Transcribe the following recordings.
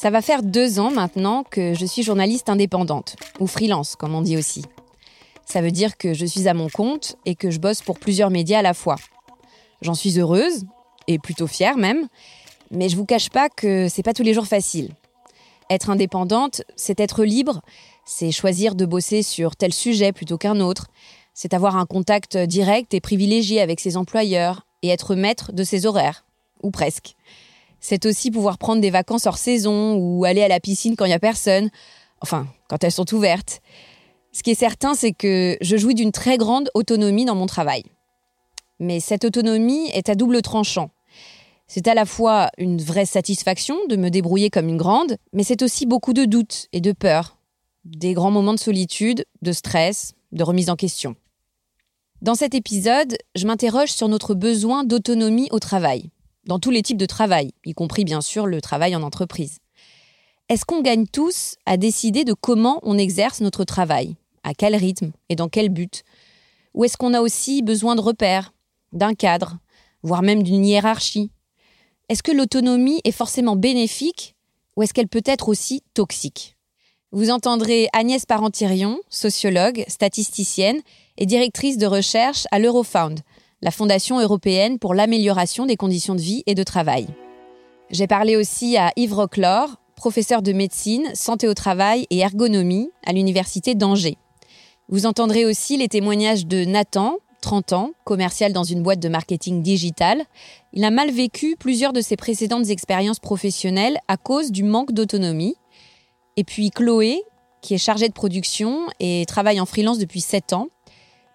Ça va faire deux ans maintenant que je suis journaliste indépendante, ou freelance comme on dit aussi. Ça veut dire que je suis à mon compte et que je bosse pour plusieurs médias à la fois. J'en suis heureuse, et plutôt fière même, mais je vous cache pas que c'est pas tous les jours facile. Être indépendante, c'est être libre, c'est choisir de bosser sur tel sujet plutôt qu'un autre, c'est avoir un contact direct et privilégié avec ses employeurs et être maître de ses horaires, ou presque c'est aussi pouvoir prendre des vacances hors saison ou aller à la piscine quand il n'y a personne, enfin, quand elles sont ouvertes. Ce qui est certain, c'est que je jouis d'une très grande autonomie dans mon travail. Mais cette autonomie est à double tranchant. C'est à la fois une vraie satisfaction de me débrouiller comme une grande, mais c'est aussi beaucoup de doutes et de peur, des grands moments de solitude, de stress, de remise en question. Dans cet épisode, je m'interroge sur notre besoin d'autonomie au travail dans tous les types de travail, y compris bien sûr le travail en entreprise. Est-ce qu'on gagne tous à décider de comment on exerce notre travail, à quel rythme et dans quel but? Ou est-ce qu'on a aussi besoin de repères, d'un cadre, voire même d'une hiérarchie? Est-ce que l'autonomie est forcément bénéfique ou est-ce qu'elle peut être aussi toxique? Vous entendrez Agnès Parentirion, sociologue, statisticienne et directrice de recherche à l'Eurofound, la Fondation européenne pour l'amélioration des conditions de vie et de travail. J'ai parlé aussi à Yves Roclor, professeur de médecine, santé au travail et ergonomie à l'Université d'Angers. Vous entendrez aussi les témoignages de Nathan, 30 ans, commercial dans une boîte de marketing digital. Il a mal vécu plusieurs de ses précédentes expériences professionnelles à cause du manque d'autonomie. Et puis Chloé, qui est chargée de production et travaille en freelance depuis 7 ans.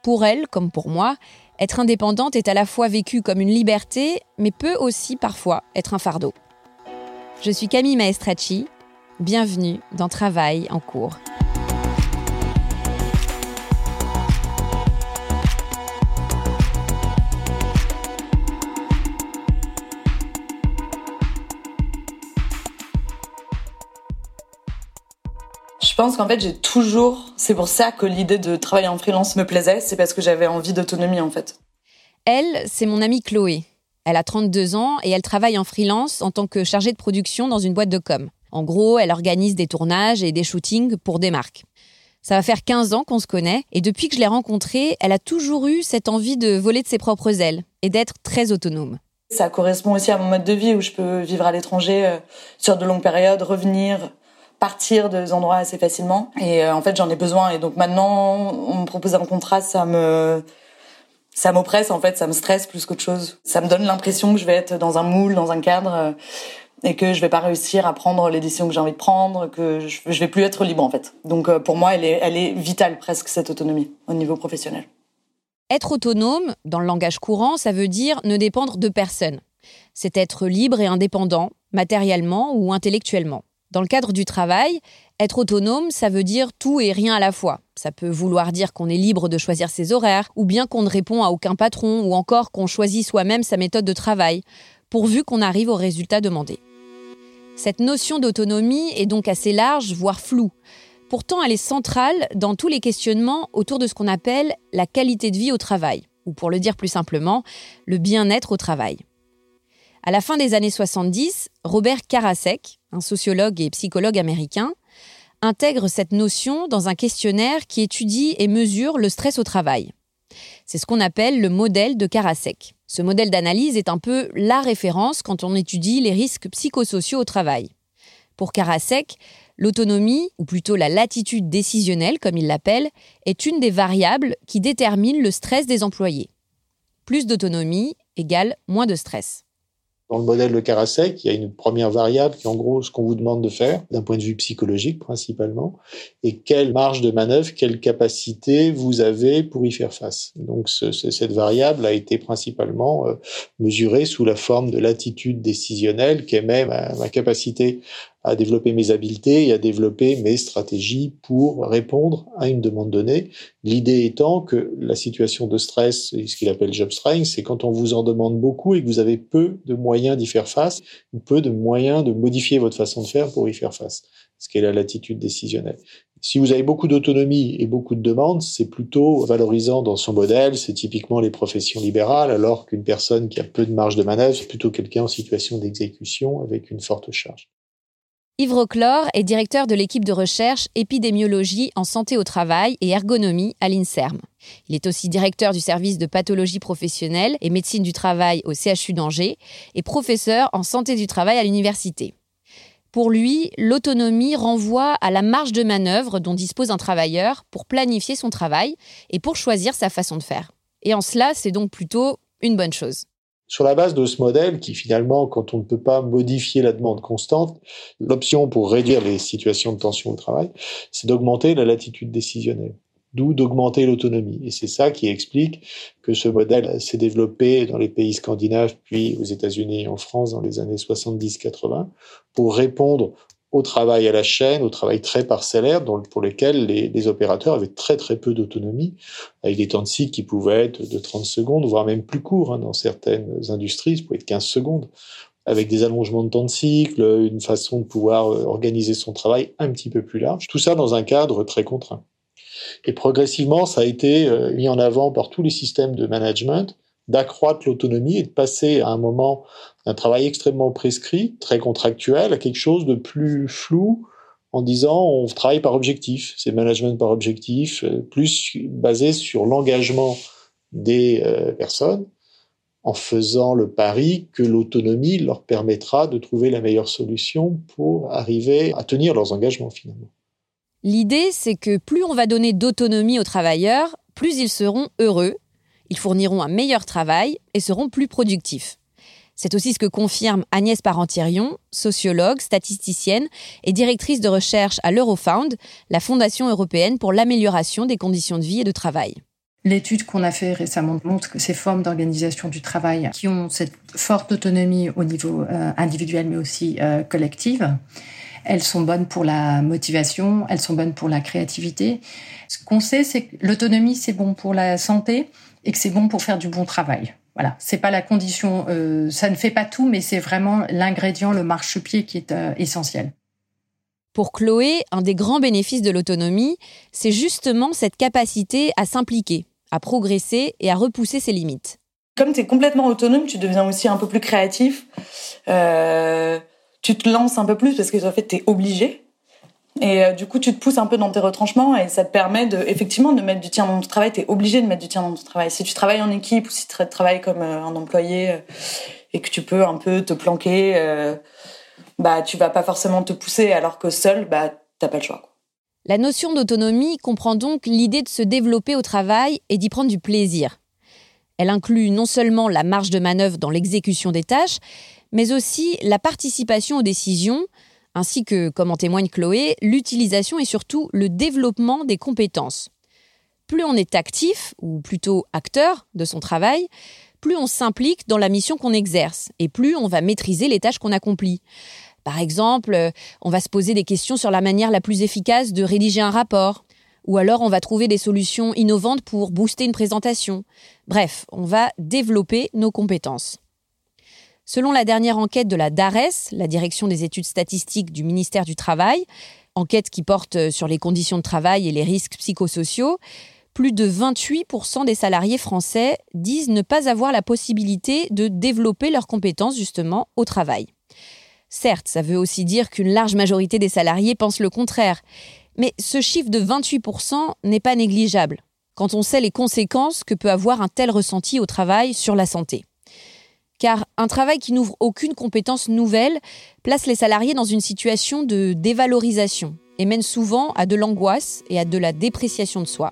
Pour elle, comme pour moi, être indépendante est à la fois vécue comme une liberté, mais peut aussi parfois être un fardeau. Je suis Camille Maestracci. Bienvenue dans Travail en cours. Pense qu'en fait, j'ai toujours. C'est pour ça que l'idée de travailler en freelance me plaisait, c'est parce que j'avais envie d'autonomie en fait. Elle, c'est mon amie Chloé. Elle a 32 ans et elle travaille en freelance en tant que chargée de production dans une boîte de com. En gros, elle organise des tournages et des shootings pour des marques. Ça va faire 15 ans qu'on se connaît et depuis que je l'ai rencontrée, elle a toujours eu cette envie de voler de ses propres ailes et d'être très autonome. Ça correspond aussi à mon mode de vie où je peux vivre à l'étranger euh, sur de longues périodes, revenir, partir de des endroits assez facilement. Et euh, en fait, j'en ai besoin. Et donc maintenant, on me propose un contrat, ça me ça m'oppresse en fait, ça me stresse plus qu'autre chose. Ça me donne l'impression que je vais être dans un moule, dans un cadre. et que je vais pas réussir à prendre les décisions que j'ai envie de prendre, que je, je vais plus être libre en fait. Donc euh, pour moi, elle est, elle est vitale presque cette autonomie au niveau professionnel. Être autonome, dans le langage courant, ça veut dire ne dépendre de personne. C'est être libre et indépendant, matériellement ou intellectuellement. Dans le cadre du travail, être autonome, ça veut dire tout et rien à la fois. Ça peut vouloir dire qu'on est libre de choisir ses horaires, ou bien qu'on ne répond à aucun patron, ou encore qu'on choisit soi-même sa méthode de travail, pourvu qu'on arrive au résultat demandé. Cette notion d'autonomie est donc assez large, voire floue. Pourtant, elle est centrale dans tous les questionnements autour de ce qu'on appelle la qualité de vie au travail, ou pour le dire plus simplement, le bien-être au travail. À la fin des années 70, Robert Karasek, un sociologue et psychologue américain, intègre cette notion dans un questionnaire qui étudie et mesure le stress au travail. C'est ce qu'on appelle le modèle de Karasek. Ce modèle d'analyse est un peu la référence quand on étudie les risques psychosociaux au travail. Pour Karasek, l'autonomie, ou plutôt la latitude décisionnelle comme il l'appelle, est une des variables qui détermine le stress des employés. Plus d'autonomie égale moins de stress. Dans le modèle de Karasek, il y a une première variable qui est en gros ce qu'on vous demande de faire, d'un point de vue psychologique principalement, et quelle marge de manœuvre, quelle capacité vous avez pour y faire face. Donc ce, cette variable a été principalement euh, mesurée sous la forme de l'attitude décisionnelle, qui est même ma capacité à développer mes habiletés et à développer mes stratégies pour répondre à une demande donnée. L'idée étant que la situation de stress, ce qu'il appelle job strength, c'est quand on vous en demande beaucoup et que vous avez peu de moyens d'y faire face, peu de moyens de modifier votre façon de faire pour y faire face, ce qui est la latitude décisionnelle. Si vous avez beaucoup d'autonomie et beaucoup de demandes, c'est plutôt valorisant dans son modèle, c'est typiquement les professions libérales, alors qu'une personne qui a peu de marge de manœuvre, c'est plutôt quelqu'un en situation d'exécution avec une forte charge. Yves Roclore est directeur de l'équipe de recherche épidémiologie en santé au travail et ergonomie à l'INSERM. Il est aussi directeur du service de pathologie professionnelle et médecine du travail au CHU d'Angers et professeur en santé du travail à l'université. Pour lui, l'autonomie renvoie à la marge de manœuvre dont dispose un travailleur pour planifier son travail et pour choisir sa façon de faire. Et en cela, c'est donc plutôt une bonne chose. Sur la base de ce modèle, qui finalement, quand on ne peut pas modifier la demande constante, l'option pour réduire les situations de tension au travail, c'est d'augmenter la latitude décisionnelle, d'où d'augmenter l'autonomie. Et c'est ça qui explique que ce modèle s'est développé dans les pays scandinaves, puis aux États-Unis et en France dans les années 70-80, pour répondre au travail à la chaîne, au travail très parcellaire, pour lesquels les, opérateurs avaient très très peu d'autonomie, avec des temps de cycle qui pouvaient être de 30 secondes, voire même plus courts. Hein, dans certaines industries, ça pouvait être 15 secondes, avec des allongements de temps de cycle, une façon de pouvoir euh, organiser son travail un petit peu plus large. Tout ça dans un cadre très contraint. Et progressivement, ça a été euh, mis en avant par tous les systèmes de management d'accroître l'autonomie et de passer à un moment d'un travail extrêmement prescrit, très contractuel, à quelque chose de plus flou, en disant on travaille par objectif, c'est management par objectif, euh, plus basé sur l'engagement des euh, personnes, en faisant le pari que l'autonomie leur permettra de trouver la meilleure solution pour arriver à tenir leurs engagements finalement. L'idée, c'est que plus on va donner d'autonomie aux travailleurs, plus ils seront heureux ils fourniront un meilleur travail et seront plus productifs. C'est aussi ce que confirme Agnès Parentirion, sociologue, statisticienne et directrice de recherche à l'Eurofound, la Fondation européenne pour l'amélioration des conditions de vie et de travail. L'étude qu'on a fait récemment montre que ces formes d'organisation du travail qui ont cette forte autonomie au niveau euh, individuel mais aussi euh, collective, elles sont bonnes pour la motivation, elles sont bonnes pour la créativité. Ce qu'on sait, c'est que l'autonomie, c'est bon pour la santé, et que c'est bon pour faire du bon travail. Voilà, c'est pas la condition, euh, ça ne fait pas tout, mais c'est vraiment l'ingrédient, le marchepied qui est euh, essentiel. Pour Chloé, un des grands bénéfices de l'autonomie, c'est justement cette capacité à s'impliquer, à progresser et à repousser ses limites. Comme tu es complètement autonome, tu deviens aussi un peu plus créatif. Euh, tu te lances un peu plus parce que en fait, tu es obligé. Et euh, du coup, tu te pousses un peu dans tes retranchements et ça te permet de, effectivement de mettre du tien dans ton travail. Tu es obligé de mettre du tien dans ton travail. Si tu travailles en équipe ou si tu travailles comme euh, un employé euh, et que tu peux un peu te planquer, bah tu vas pas forcément te pousser alors que seul, bah t'as pas le choix. La notion d'autonomie comprend donc l'idée de se développer au travail et d'y prendre du plaisir. Elle inclut non seulement la marge de manœuvre dans l'exécution des tâches, mais aussi la participation aux décisions, ainsi que, comme en témoigne Chloé, l'utilisation et surtout le développement des compétences. Plus on est actif, ou plutôt acteur de son travail, plus on s'implique dans la mission qu'on exerce, et plus on va maîtriser les tâches qu'on accomplit. Par exemple, on va se poser des questions sur la manière la plus efficace de rédiger un rapport, ou alors on va trouver des solutions innovantes pour booster une présentation. Bref, on va développer nos compétences. Selon la dernière enquête de la DARES, la Direction des études statistiques du ministère du Travail, enquête qui porte sur les conditions de travail et les risques psychosociaux, plus de 28% des salariés français disent ne pas avoir la possibilité de développer leurs compétences justement au travail. Certes, ça veut aussi dire qu'une large majorité des salariés pensent le contraire, mais ce chiffre de 28% n'est pas négligeable quand on sait les conséquences que peut avoir un tel ressenti au travail sur la santé car un travail qui n'ouvre aucune compétence nouvelle place les salariés dans une situation de dévalorisation et mène souvent à de l'angoisse et à de la dépréciation de soi.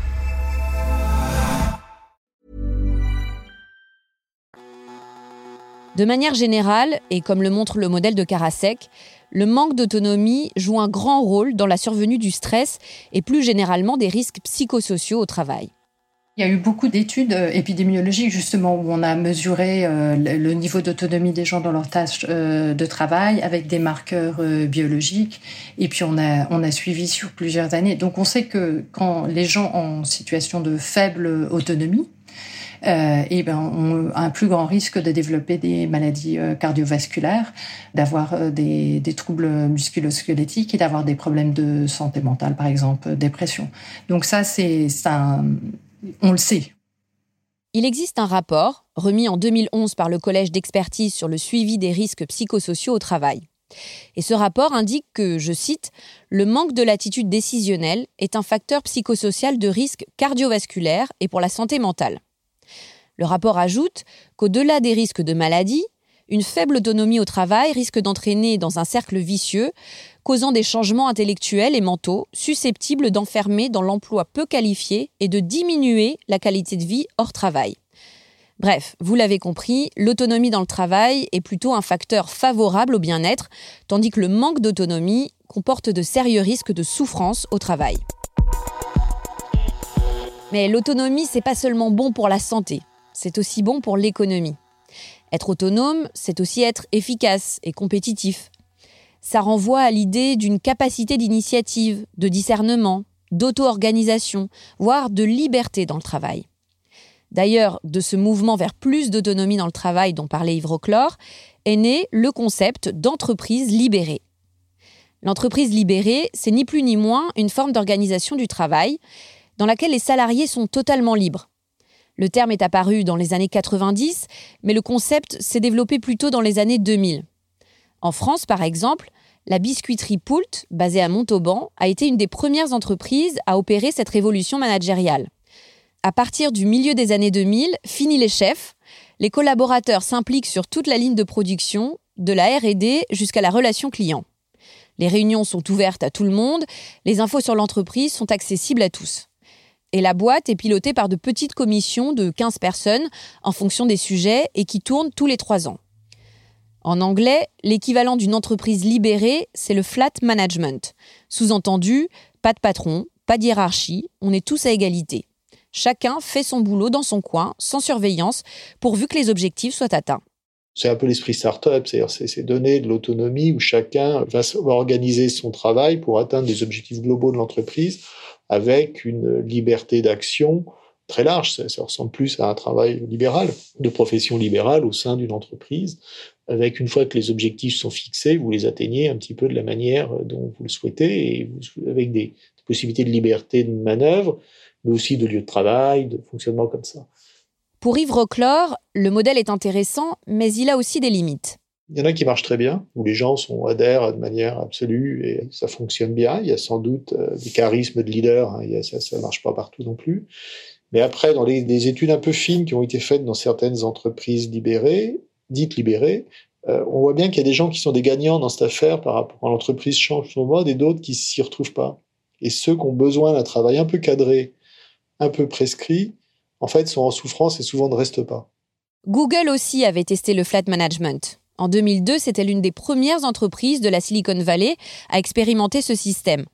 De manière générale, et comme le montre le modèle de Karasek, le manque d'autonomie joue un grand rôle dans la survenue du stress et plus généralement des risques psychosociaux au travail. Il y a eu beaucoup d'études euh, épidémiologiques justement où on a mesuré euh, le niveau d'autonomie des gens dans leurs tâches euh, de travail avec des marqueurs biologiques et puis on a on a suivi sur plusieurs années. Donc on sait que quand les gens en situation de faible autonomie, et ben, un plus grand risque de développer des maladies euh, cardiovasculaires, d'avoir euh, des, des, troubles musculosquelettiques et d'avoir des problèmes de santé mentale, par exemple dépression. Donc ça, c'est ça, on le sait. Il existe un rapport remis en 2011 par le Collège d'expertise sur le suivi des risques psychosociaux au travail. Et ce rapport indique que, je cite, le manque de l'attitude décisionnelle est un facteur psychosocial de risque cardiovasculaire et pour la santé mentale. Le rapport ajoute qu'au-delà des risques de maladie, une faible autonomie au travail risque d'entraîner dans un cercle vicieux, causant des changements intellectuels et mentaux susceptibles d'enfermer dans l'emploi peu qualifié et de diminuer la qualité de vie hors travail. Bref, vous l'avez compris, l'autonomie dans le travail est plutôt un facteur favorable au bien-être, tandis que le manque d'autonomie comporte de sérieux risques de souffrance au travail. Mais l'autonomie, c'est pas seulement bon pour la santé c'est aussi bon pour l'économie. Être autonome, c'est aussi être efficace et compétitif. Ça renvoie à l'idée d'une capacité d'initiative, de discernement, d'auto-organisation, voire de liberté dans le travail. D'ailleurs, de ce mouvement vers plus d'autonomie dans le travail dont parlait Yves est né le concept d'entreprise libérée. L'entreprise libérée, c'est ni plus ni moins une forme d'organisation du travail dans laquelle les salariés sont totalement libres, le terme est apparu dans les années 90, mais le concept s'est développé plutôt dans les années 2000. En France, par exemple, la biscuiterie Poult, basée à Montauban, a été une des premières entreprises à opérer cette révolution managériale. À partir du milieu des années 2000, fini les chefs, les collaborateurs s'impliquent sur toute la ligne de production, de la RD jusqu'à la relation client. Les réunions sont ouvertes à tout le monde, les infos sur l'entreprise sont accessibles à tous. Et la boîte est pilotée par de petites commissions de 15 personnes en fonction des sujets et qui tournent tous les trois ans. En anglais, l'équivalent d'une entreprise libérée, c'est le flat management. Sous-entendu, pas de patron, pas de hiérarchie, on est tous à égalité. Chacun fait son boulot dans son coin, sans surveillance, pourvu que les objectifs soient atteints. C'est un peu l'esprit start-up, c'est-à-dire c'est donner de l'autonomie où chacun va organiser son travail pour atteindre des objectifs globaux de l'entreprise avec une liberté d'action très large. Ça, ressemble plus à un travail libéral, de profession libérale au sein d'une entreprise, avec une fois que les objectifs sont fixés, vous les atteignez un petit peu de la manière dont vous le souhaitez, et avec des, possibilités de liberté de manœuvre, mais aussi de lieu de travail, de fonctionnement comme ça. Pour Yves Roclore, le modèle est intéressant, mais il a aussi des limites. Il y en a qui marchent très bien, où les gens adhèrent de manière absolue et ça fonctionne bien. Il y a sans doute euh, des charismes de leader, hein, ça ne marche pas partout non plus. Mais après, dans les, études un peu fines qui ont été faites dans certaines entreprises libérées, dites libérées, euh, on voit bien qu'il y a des gens qui sont des gagnants dans cette affaire par rapport à l'entreprise change son mode et d'autres qui s'y retrouvent pas. Et ceux qui ont besoin d'un travail un peu cadré, un peu prescrit, en fait, sont en souffrance et souvent ne restent pas. Google aussi avait testé le flat management. En 2002, c'était l'une des premières entreprises de la Silicon Valley à expérimenter ce système.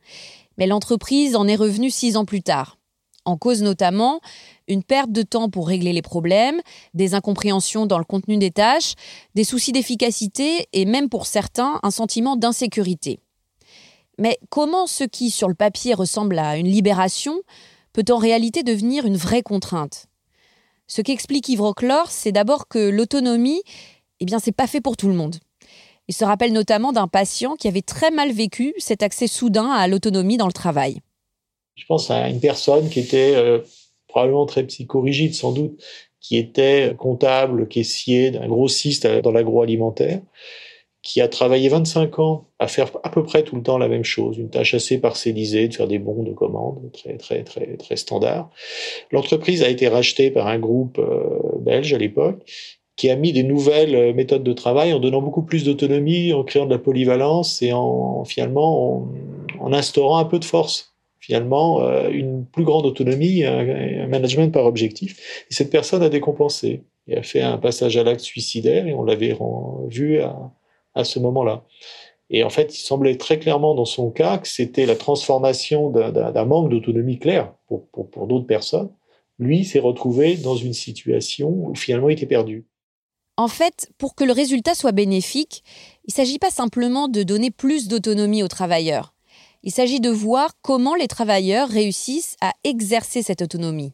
Mais l'entreprise en est revenue six ans plus tard. En cause notamment une perte de temps pour régler les problèmes, des incompréhensions dans le contenu des tâches, des soucis d'efficacité et même pour certains un sentiment d'insécurité. Mais comment ce qui, sur le papier, ressemble à une libération peut en réalité devenir une vraie contrainte? Ce qu'explique Yves c'est d'abord que l'autonomie eh bien, c'est pas fait pour tout le monde. Il se rappelle notamment d'un patient qui avait très mal vécu cet accès soudain à l'autonomie dans le travail. Je pense à une personne qui était euh, probablement très psychorigide, sans doute, qui était comptable, caissier d'un grossiste dans l'agroalimentaire, qui a travaillé 25 ans à faire à peu près tout le temps la même chose, une tâche assez parcellisée, de faire des bons de commande, très très très très standard. L'entreprise a été rachetée par un groupe euh, belge à l'époque qui a mis des nouvelles euh, méthodes de travail en donnant beaucoup plus d'autonomie, en créant de la polyvalence et en finalement en, instaurant un peu de force. Finalement, euh, une plus grande autonomie, un, management par objectif. Et cette personne a décompensé et a fait un passage à l'acte suicidaire et on l'avait vu à, à ce moment-là. Et en fait, il semblait très clairement dans son cas que c'était la transformation d'un manque d'autonomie clair pour, pour, pour d'autres personnes. Lui s'est retrouvé dans une situation où finalement il était perdu. En fait, pour que le résultat soit bénéfique, il ne s'agit pas simplement de donner plus d'autonomie aux travailleurs. Il s'agit de voir comment les travailleurs réussissent à exercer cette autonomie.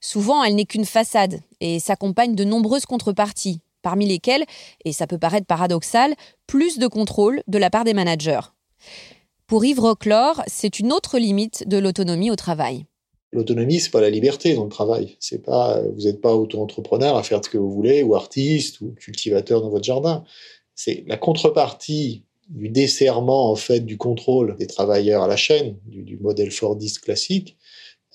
Souvent, elle n'est qu'une façade et s'accompagne de nombreuses contreparties, parmi lesquelles, et ça peut paraître paradoxal, plus de contrôle de la part des managers. Pour Yves c'est une autre limite de l'autonomie au travail. L'autonomie, c'est pas la liberté dans le travail. C'est pas, vous n'êtes pas auto-entrepreneur à faire ce que vous voulez, ou artiste, ou cultivateur dans votre jardin. C'est la contrepartie du desserrement, en fait, du contrôle des travailleurs à la chaîne, du, modèle Fordiste classique,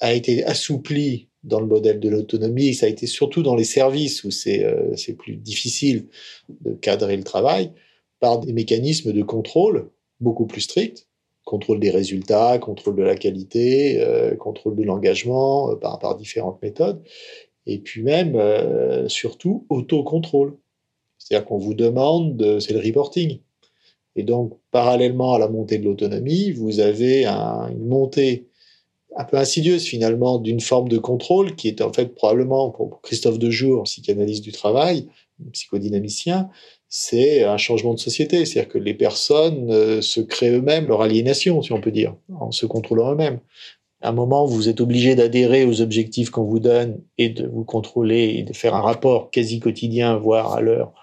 a été assoupli dans le modèle de l'autonomie. Ça a été surtout dans les services où c'est euh, c'est plus difficile de cadrer le travail par des mécanismes de contrôle beaucoup plus stricts contrôle des résultats, contrôle de la qualité, euh, contrôle de l'engagement euh, par, différentes méthodes, et puis même, euh, surtout, autocontrôle. C'est-à-dire qu'on vous demande, c'est le reporting. Et donc, parallèlement à la montée de l'autonomie, vous avez une montée un peu insidieuse finalement d'une forme de contrôle qui est en fait probablement pour Christophe Dejour, psychanalyste du travail, psychodynamicien, c'est un changement de société. C'est-à-dire que les personnes euh, se créent eux-mêmes leur aliénation, si on peut dire, en se contrôlant eux-mêmes. À un moment, vous êtes obligé d'adhérer aux objectifs qu'on vous donne et de vous contrôler et de faire un rapport quasi quotidien, voire à l'heure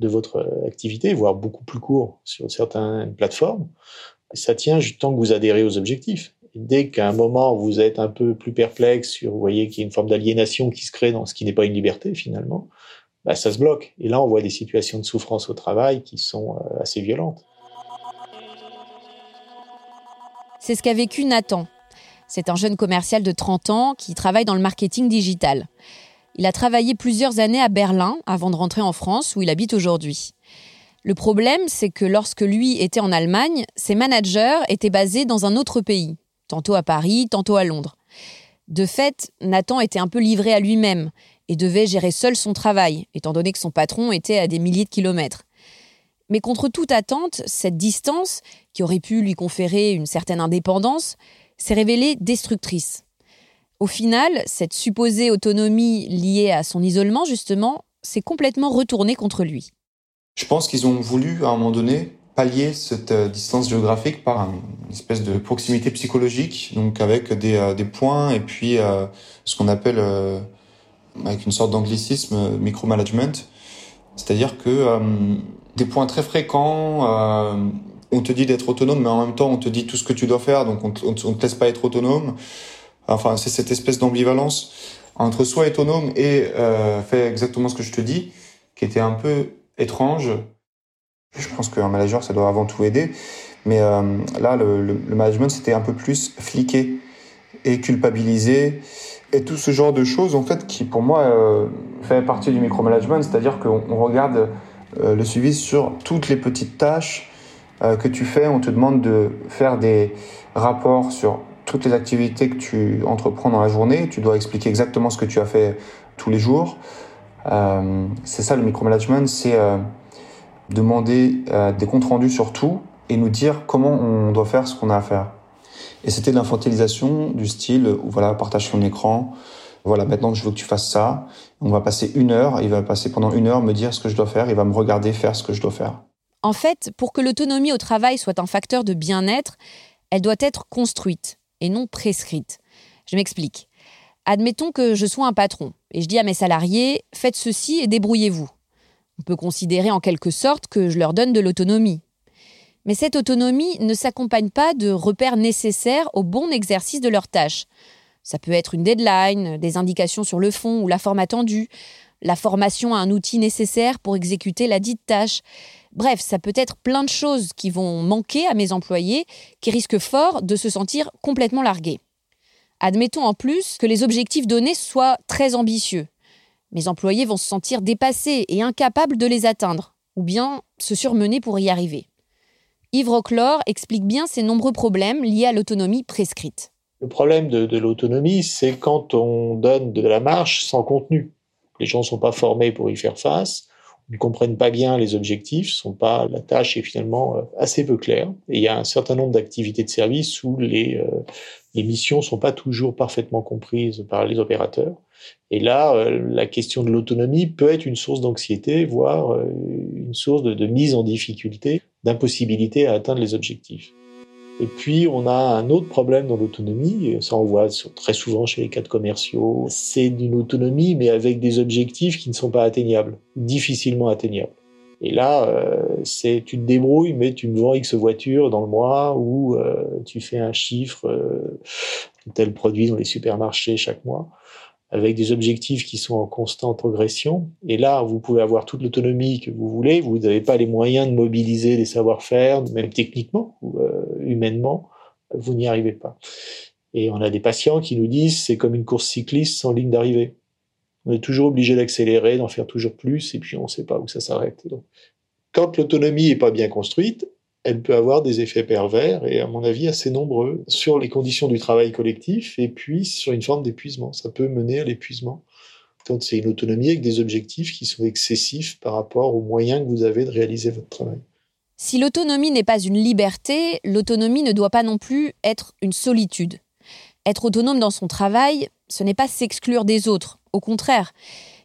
de votre activité, voire beaucoup plus court sur certaines plateformes. Ça tient tant que vous adhérez aux objectifs. dès qu'à un moment vous êtes un peu plus perplexe sur, vous voyez qu'il y a une forme d'aliénation qui se crée dans ce qui n'est pas une liberté finalement, bah, ça se bloque. Et là, on voit des situations de souffrance au travail qui sont euh, assez violentes. C'est ce qu'a vécu Nathan. C'est un jeune commercial de 30 ans qui travaille dans le marketing digital. Il a travaillé plusieurs années à Berlin avant de rentrer en France où il habite aujourd'hui. Le problème, c'est que lorsque lui était en Allemagne, ses managers étaient basés dans un autre pays, tantôt à Paris, tantôt à Londres. De fait, Nathan était un peu livré à lui-même et devait gérer seul son travail, étant donné que son patron était à des milliers de kilomètres. Mais contre toute attente, cette distance, qui aurait pu lui conférer une certaine indépendance, s'est révélée destructrice. Au final, cette supposée autonomie liée à son isolement, justement, s'est complètement retournée contre lui. Je pense qu'ils ont voulu, à un moment donné, pallier cette euh, distance géographique par une espèce de proximité psychologique, donc avec des, euh, points et puis euh, ce qu'on appelle avec une sorte d'anglicisme euh, micromanagement. C'est-à-dire que euh, des points très fréquents, euh, on te dit d'être autonome, mais en même temps on te dit tout ce que tu dois faire, donc on te, te laisse pas être autonome. Enfin, c'est cette espèce d'ambivalence. entre soit autonome et fait exactement ce que je te dis, qui était un peu étrange. Je pense qu'un manager, ça doit avant tout aider. Mais là, le, le, management, c'était un peu plus fliqué et culpabilisé. Et tout ce genre de choses, en fait, qui pour moi euh, fait partie du micromanagement, c'est-à-dire qu'on regarde euh, le suivi sur toutes les petites tâches euh, que tu fais. On te demande de faire des rapports sur toutes les activités que tu entreprends dans la journée. Tu dois expliquer exactement ce que tu as fait tous les jours. C'est ça le micromanagement, c'est demander des comptes rendus sur tout et nous dire comment on doit faire ce qu'on a à faire. Et c'était de l'infantilisation du style, voilà, partage ton écran, voilà, maintenant je veux que tu fasses ça. On va passer une heure, il va passer pendant une heure me dire ce que je dois faire, il va me regarder faire ce que je dois faire. En fait, pour que l'autonomie au travail soit un facteur de bien-être, elle doit être construite et non prescrite. Je m'explique. Admettons que je sois un patron et je dis à mes salariés faites ceci et débrouillez-vous. On peut considérer en quelque sorte que je leur donne de l'autonomie. Mais cette autonomie ne s'accompagne pas de repères nécessaires au bon exercice de leurs tâches. Ça peut être une deadline, des indications sur le fond ou la forme attendue, la formation à un outil nécessaire pour exécuter la dite tâche. Bref, ça peut être plein de choses qui vont manquer à mes employés, qui risquent fort de se sentir complètement largués. Admettons en plus que les objectifs donnés soient très ambitieux. Mes employés vont se sentir dépassés et incapables de les atteindre, ou bien se surmener pour y arriver. Yves explique bien ces nombreux problèmes liés à l'autonomie prescrite. Le problème de, l'autonomie, c'est quand on donne de la marche sans contenu. Les gens ne sont pas formés pour y faire face ne comprennent pas bien les objectifs, sont pas la tâche est finalement euh, assez peu claire. Il y a un certain nombre d'activités de service où les, euh, les missions sont pas toujours parfaitement comprises par les opérateurs. Et là, euh, la question de l'autonomie peut être une source d'anxiété, voire une source de mise en difficulté, d'impossibilité à atteindre les objectifs. Et puis, on a un autre problème dans l'autonomie, ça on voit très souvent chez les cadres commerciaux, c'est d'une autonomie, mais avec des objectifs qui ne sont pas atteignables, difficilement atteignables. Et là, euh, c'est tu te débrouilles, mais tu me vends X voitures dans le mois, ou euh, tu fais un chiffre, euh, tel produit dans les supermarchés chaque mois avec des objectifs qui sont en constante progression. Et là, vous pouvez avoir toute l'autonomie que vous voulez, vous n'avez pas les moyens de mobiliser des savoir-faire, même techniquement ou euh, humainement, vous n'y arrivez pas. Et on a des patients qui nous disent c'est comme une course cycliste sans ligne d'arrivée. On est toujours obligé d'accélérer, d'en faire toujours plus, et puis on ne sait pas où ça s'arrête. Quand l'autonomie est pas bien construite, elle peut avoir des effets pervers et à mon avis assez nombreux sur les conditions du travail collectif et puis sur une forme d'épuisement. Ça peut mener à l'épuisement quand c'est une autonomie avec des objectifs qui sont excessifs par rapport aux moyens que vous avez de réaliser votre travail. Si l'autonomie n'est pas une liberté, l'autonomie ne doit pas non plus être une solitude. Être autonome dans son travail, ce n'est pas s'exclure des autres, au contraire.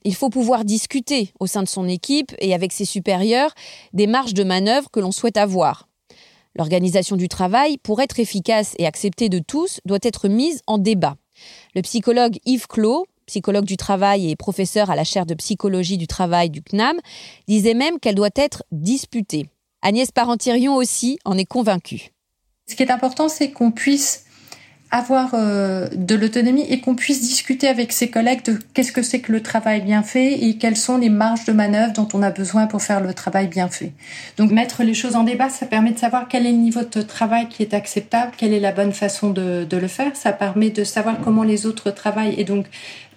Il faut pouvoir discuter au sein de son équipe et avec ses supérieurs des marges de manœuvre que l'on souhaite avoir. L'organisation du travail, pour être efficace et acceptée de tous, doit être mise en débat. Le psychologue Yves Clos, psychologue du travail et professeur à la chaire de psychologie du travail du CNAM, disait même qu'elle doit être disputée. Agnès Parentirion aussi en est convaincue. Ce qui est important, c'est qu'on puisse avoir euh, de l'autonomie et qu'on puisse discuter avec ses collègues de qu'est-ce que c'est que le travail bien fait et quelles sont les marges de manœuvre dont on a besoin pour faire le travail bien fait. Donc mettre les choses en débat, ça permet de savoir quel est le niveau de travail qui est acceptable, quelle est la bonne façon de, de le faire. Ça permet de savoir comment les autres travaillent et donc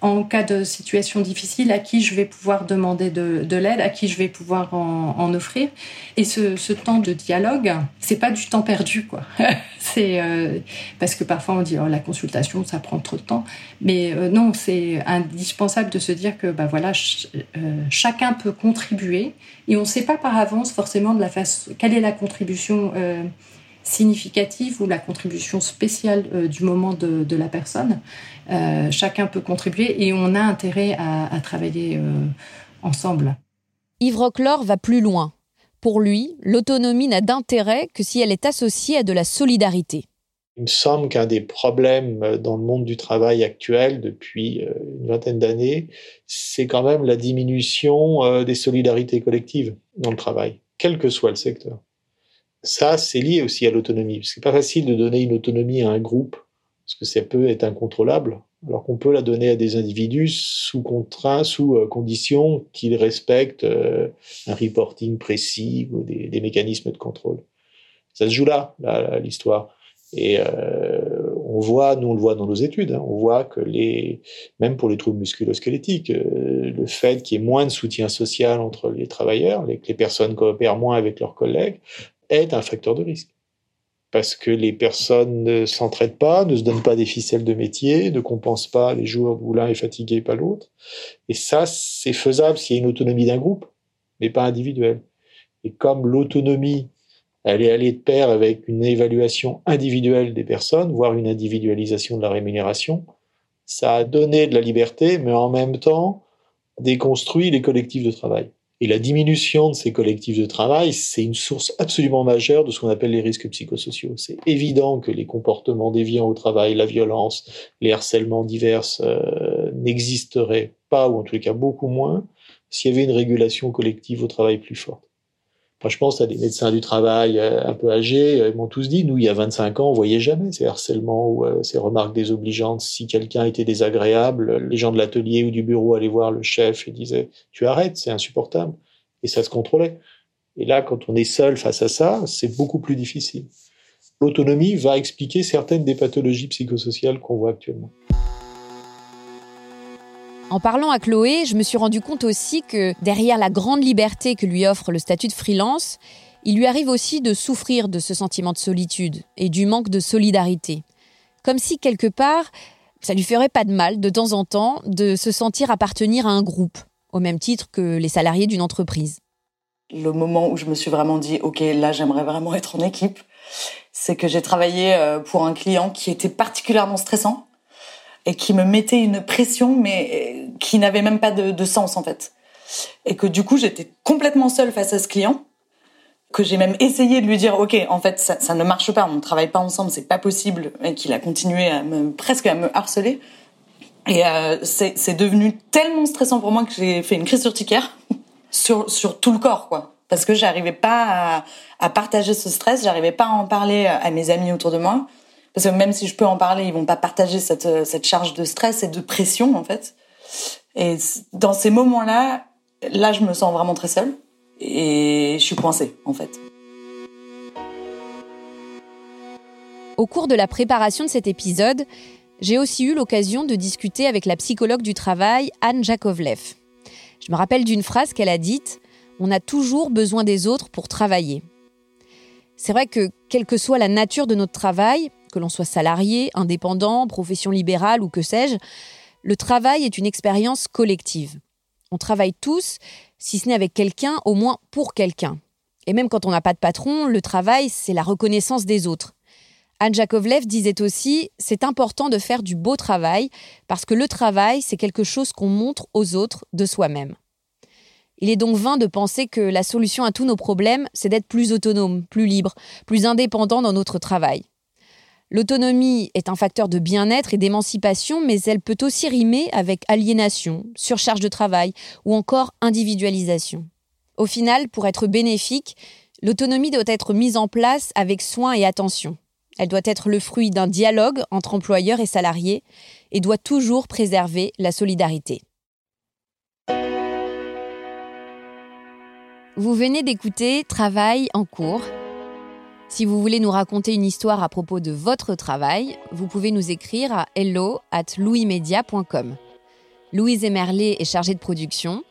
en cas de situation difficile, à qui je vais pouvoir demander de, de l'aide, à qui je vais pouvoir en, offrir. Et ce, temps de dialogue, c'est pas du temps perdu, quoi. c'est euh, parce que parfois on dit oh, la consultation, ça prend trop de temps, mais euh, non, c'est indispensable de se dire que bah voilà, euh, chacun peut contribuer et on ne sait pas par avance forcément de la façon quelle est la contribution significative ou la contribution spéciale du moment de la personne. Euh, chacun peut contribuer et on a intérêt à, à travailler euh, ensemble. Yves Roclore va plus loin. Pour lui, l'autonomie n'a d'intérêt que si elle est associée à de la solidarité. Il me semble qu'un des problèmes dans le monde du travail actuel depuis une vingtaine d'années, c'est quand même la diminution des solidarités collectives dans le travail, quel que soit le secteur. Ça, c'est lié aussi à l'autonomie, parce que c'est pas facile de donner une autonomie à un groupe, parce que ça peut être incontrôlable. alors qu'on peut la donner à des individus sous contraint, sous euh, condition qu'ils respectent euh, un reporting précis ou des, mécanismes de contrôle. Ça se joue là, l'histoire. Et euh, on voit, nous on le voit dans nos études, hein, on voit que les, même pour les troubles musculo-squelettiques, euh, le fait qu'il y ait moins de soutien social entre les travailleurs, que les personnes coopèrent moins avec leurs collègues, est un facteur de risque parce que les personnes ne s'entraident pas, ne se donnent pas des ficelles de métier, ne compensent pas les jours où l'un est fatigué et pas l'autre. Et ça, c'est faisable s'il y a une autonomie d'un groupe, mais pas individuelle. Et comme l'autonomie, elle est allée de pair avec une évaluation individuelle des personnes, voire une individualisation de la rémunération, ça a donné de la liberté, mais en même temps déconstruit les collectifs de travail. Et la diminution de ces collectifs de travail, c'est une source absolument majeure de ce qu'on appelle les risques psychosociaux. C'est évident que les comportements déviants au travail, la violence, les harcèlements divers euh, n'existeraient pas, ou en les cas beaucoup moins, s'il y avait une régulation collective au travail plus forte. Moi, je pense à des médecins du travail euh, un peu âgés, euh, ils m'ont tous dit, nous, il y a 25 ans, on voyait jamais ces harcèlements ou ces remarques désobligeantes. Si quelqu'un était désagréable, les gens de l'atelier ou du bureau allaient voir le chef et disaient, tu arrêtes, c'est insupportable. Et ça se contrôlait. Et là, quand on est seul face à ça, c'est beaucoup plus difficile. L'autonomie va expliquer certaines des pathologies psychosociales qu'on voit actuellement. En parlant à Chloé, je me suis rendu compte aussi que derrière la grande liberté que lui offre le statut de freelance, il lui arrive aussi de souffrir de ce sentiment de solitude et du manque de solidarité. Comme si quelque part, ça lui ferait pas de mal de temps en temps de se sentir appartenir à un groupe, au même titre que les salariés d'une entreprise. Le moment où je me suis vraiment dit, OK, là j'aimerais vraiment être en équipe, c'est que j'ai travaillé euh, pour un client qui était particulièrement stressant et qui me mettait une pression, mais euh, qui n'avait même pas de, sens en fait. Et que du coup, j'étais complètement seule face à ce client, que j'ai même essayé de lui dire, ok, en fait, ça, ne marche pas, on ne travaille pas ensemble, c'est pas possible, et qu'il a continué à me, presque à me harceler. Et euh, c'est devenu tellement stressant pour moi que j'ai fait une crise urticaire sur sur tout le corps, quoi. Parce que j'arrivais pas à, à partager ce stress, j'arrivais pas à en parler à mes amis autour de moi. Parce que même si je peux en parler, ils vont pas partager cette, euh, cette charge de stress et de pression, en fait. Et dans ces moments-là, là, je me sens vraiment très seule. Et je suis coincée, en fait. Au cours de la préparation de cet épisode, j'ai aussi eu l'occasion de discuter avec la psychologue du travail, Anne Jakovlev. Je me rappelle d'une phrase qu'elle a dite On a toujours besoin des autres pour travailler. C'est vrai que, quelle que soit la nature de notre travail, que l'on soit salarié, indépendant, profession libérale ou que sais-je, le travail est une expérience collective. On travaille tous, si ce n'est avec quelqu'un, au moins pour quelqu'un. Et même quand on n'a pas de patron, le travail, c'est la reconnaissance des autres. Anne Jakovlev disait aussi C'est important de faire du beau travail, parce que le travail, c'est quelque chose qu'on montre aux autres de soi-même. Il est donc vain de penser que la solution à tous nos problèmes, c'est d'être plus autonome, plus libre, plus indépendant dans notre travail. L'autonomie est un facteur de bien-être et d'émancipation, mais elle peut aussi rimer avec aliénation, surcharge de travail ou encore individualisation. Au final, pour être bénéfique, l'autonomie doit être mise en place avec soin et attention. Elle doit être le fruit d'un dialogue entre employeurs et salariés et doit toujours préserver la solidarité. Vous venez d'écouter Travail en cours si vous voulez nous raconter une histoire à propos de votre travail, vous pouvez nous écrire à hello at. Louise Emerlet est chargée de production.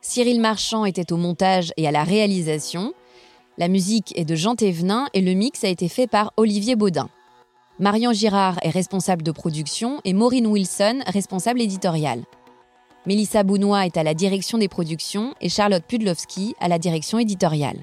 Cyril Marchand était au montage et à la réalisation. La musique est de Jean Thévenin et le mix a été fait par Olivier Baudin. Marion Girard est responsable de production et Maureen Wilson, responsable éditoriale. Mélissa Bounois est à la direction des productions et Charlotte Pudlowski à la direction éditoriale.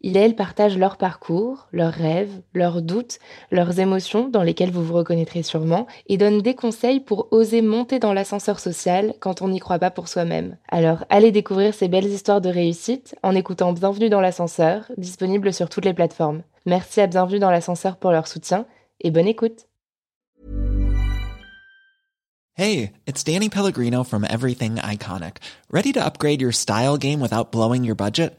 il et elle partagent leur parcours, leurs rêves, leurs doutes, leurs émotions dans lesquelles vous vous reconnaîtrez sûrement, et donnent des conseils pour oser monter dans l'ascenseur social quand on n'y croit pas pour soi-même. Alors allez découvrir ces belles histoires de réussite en écoutant Bienvenue dans l'ascenseur, disponible sur toutes les plateformes. Merci à Bienvenue dans l'ascenseur pour leur soutien, et bonne écoute Hey, it's Danny Pellegrino from Everything Iconic. Ready to upgrade your style game without blowing your budget?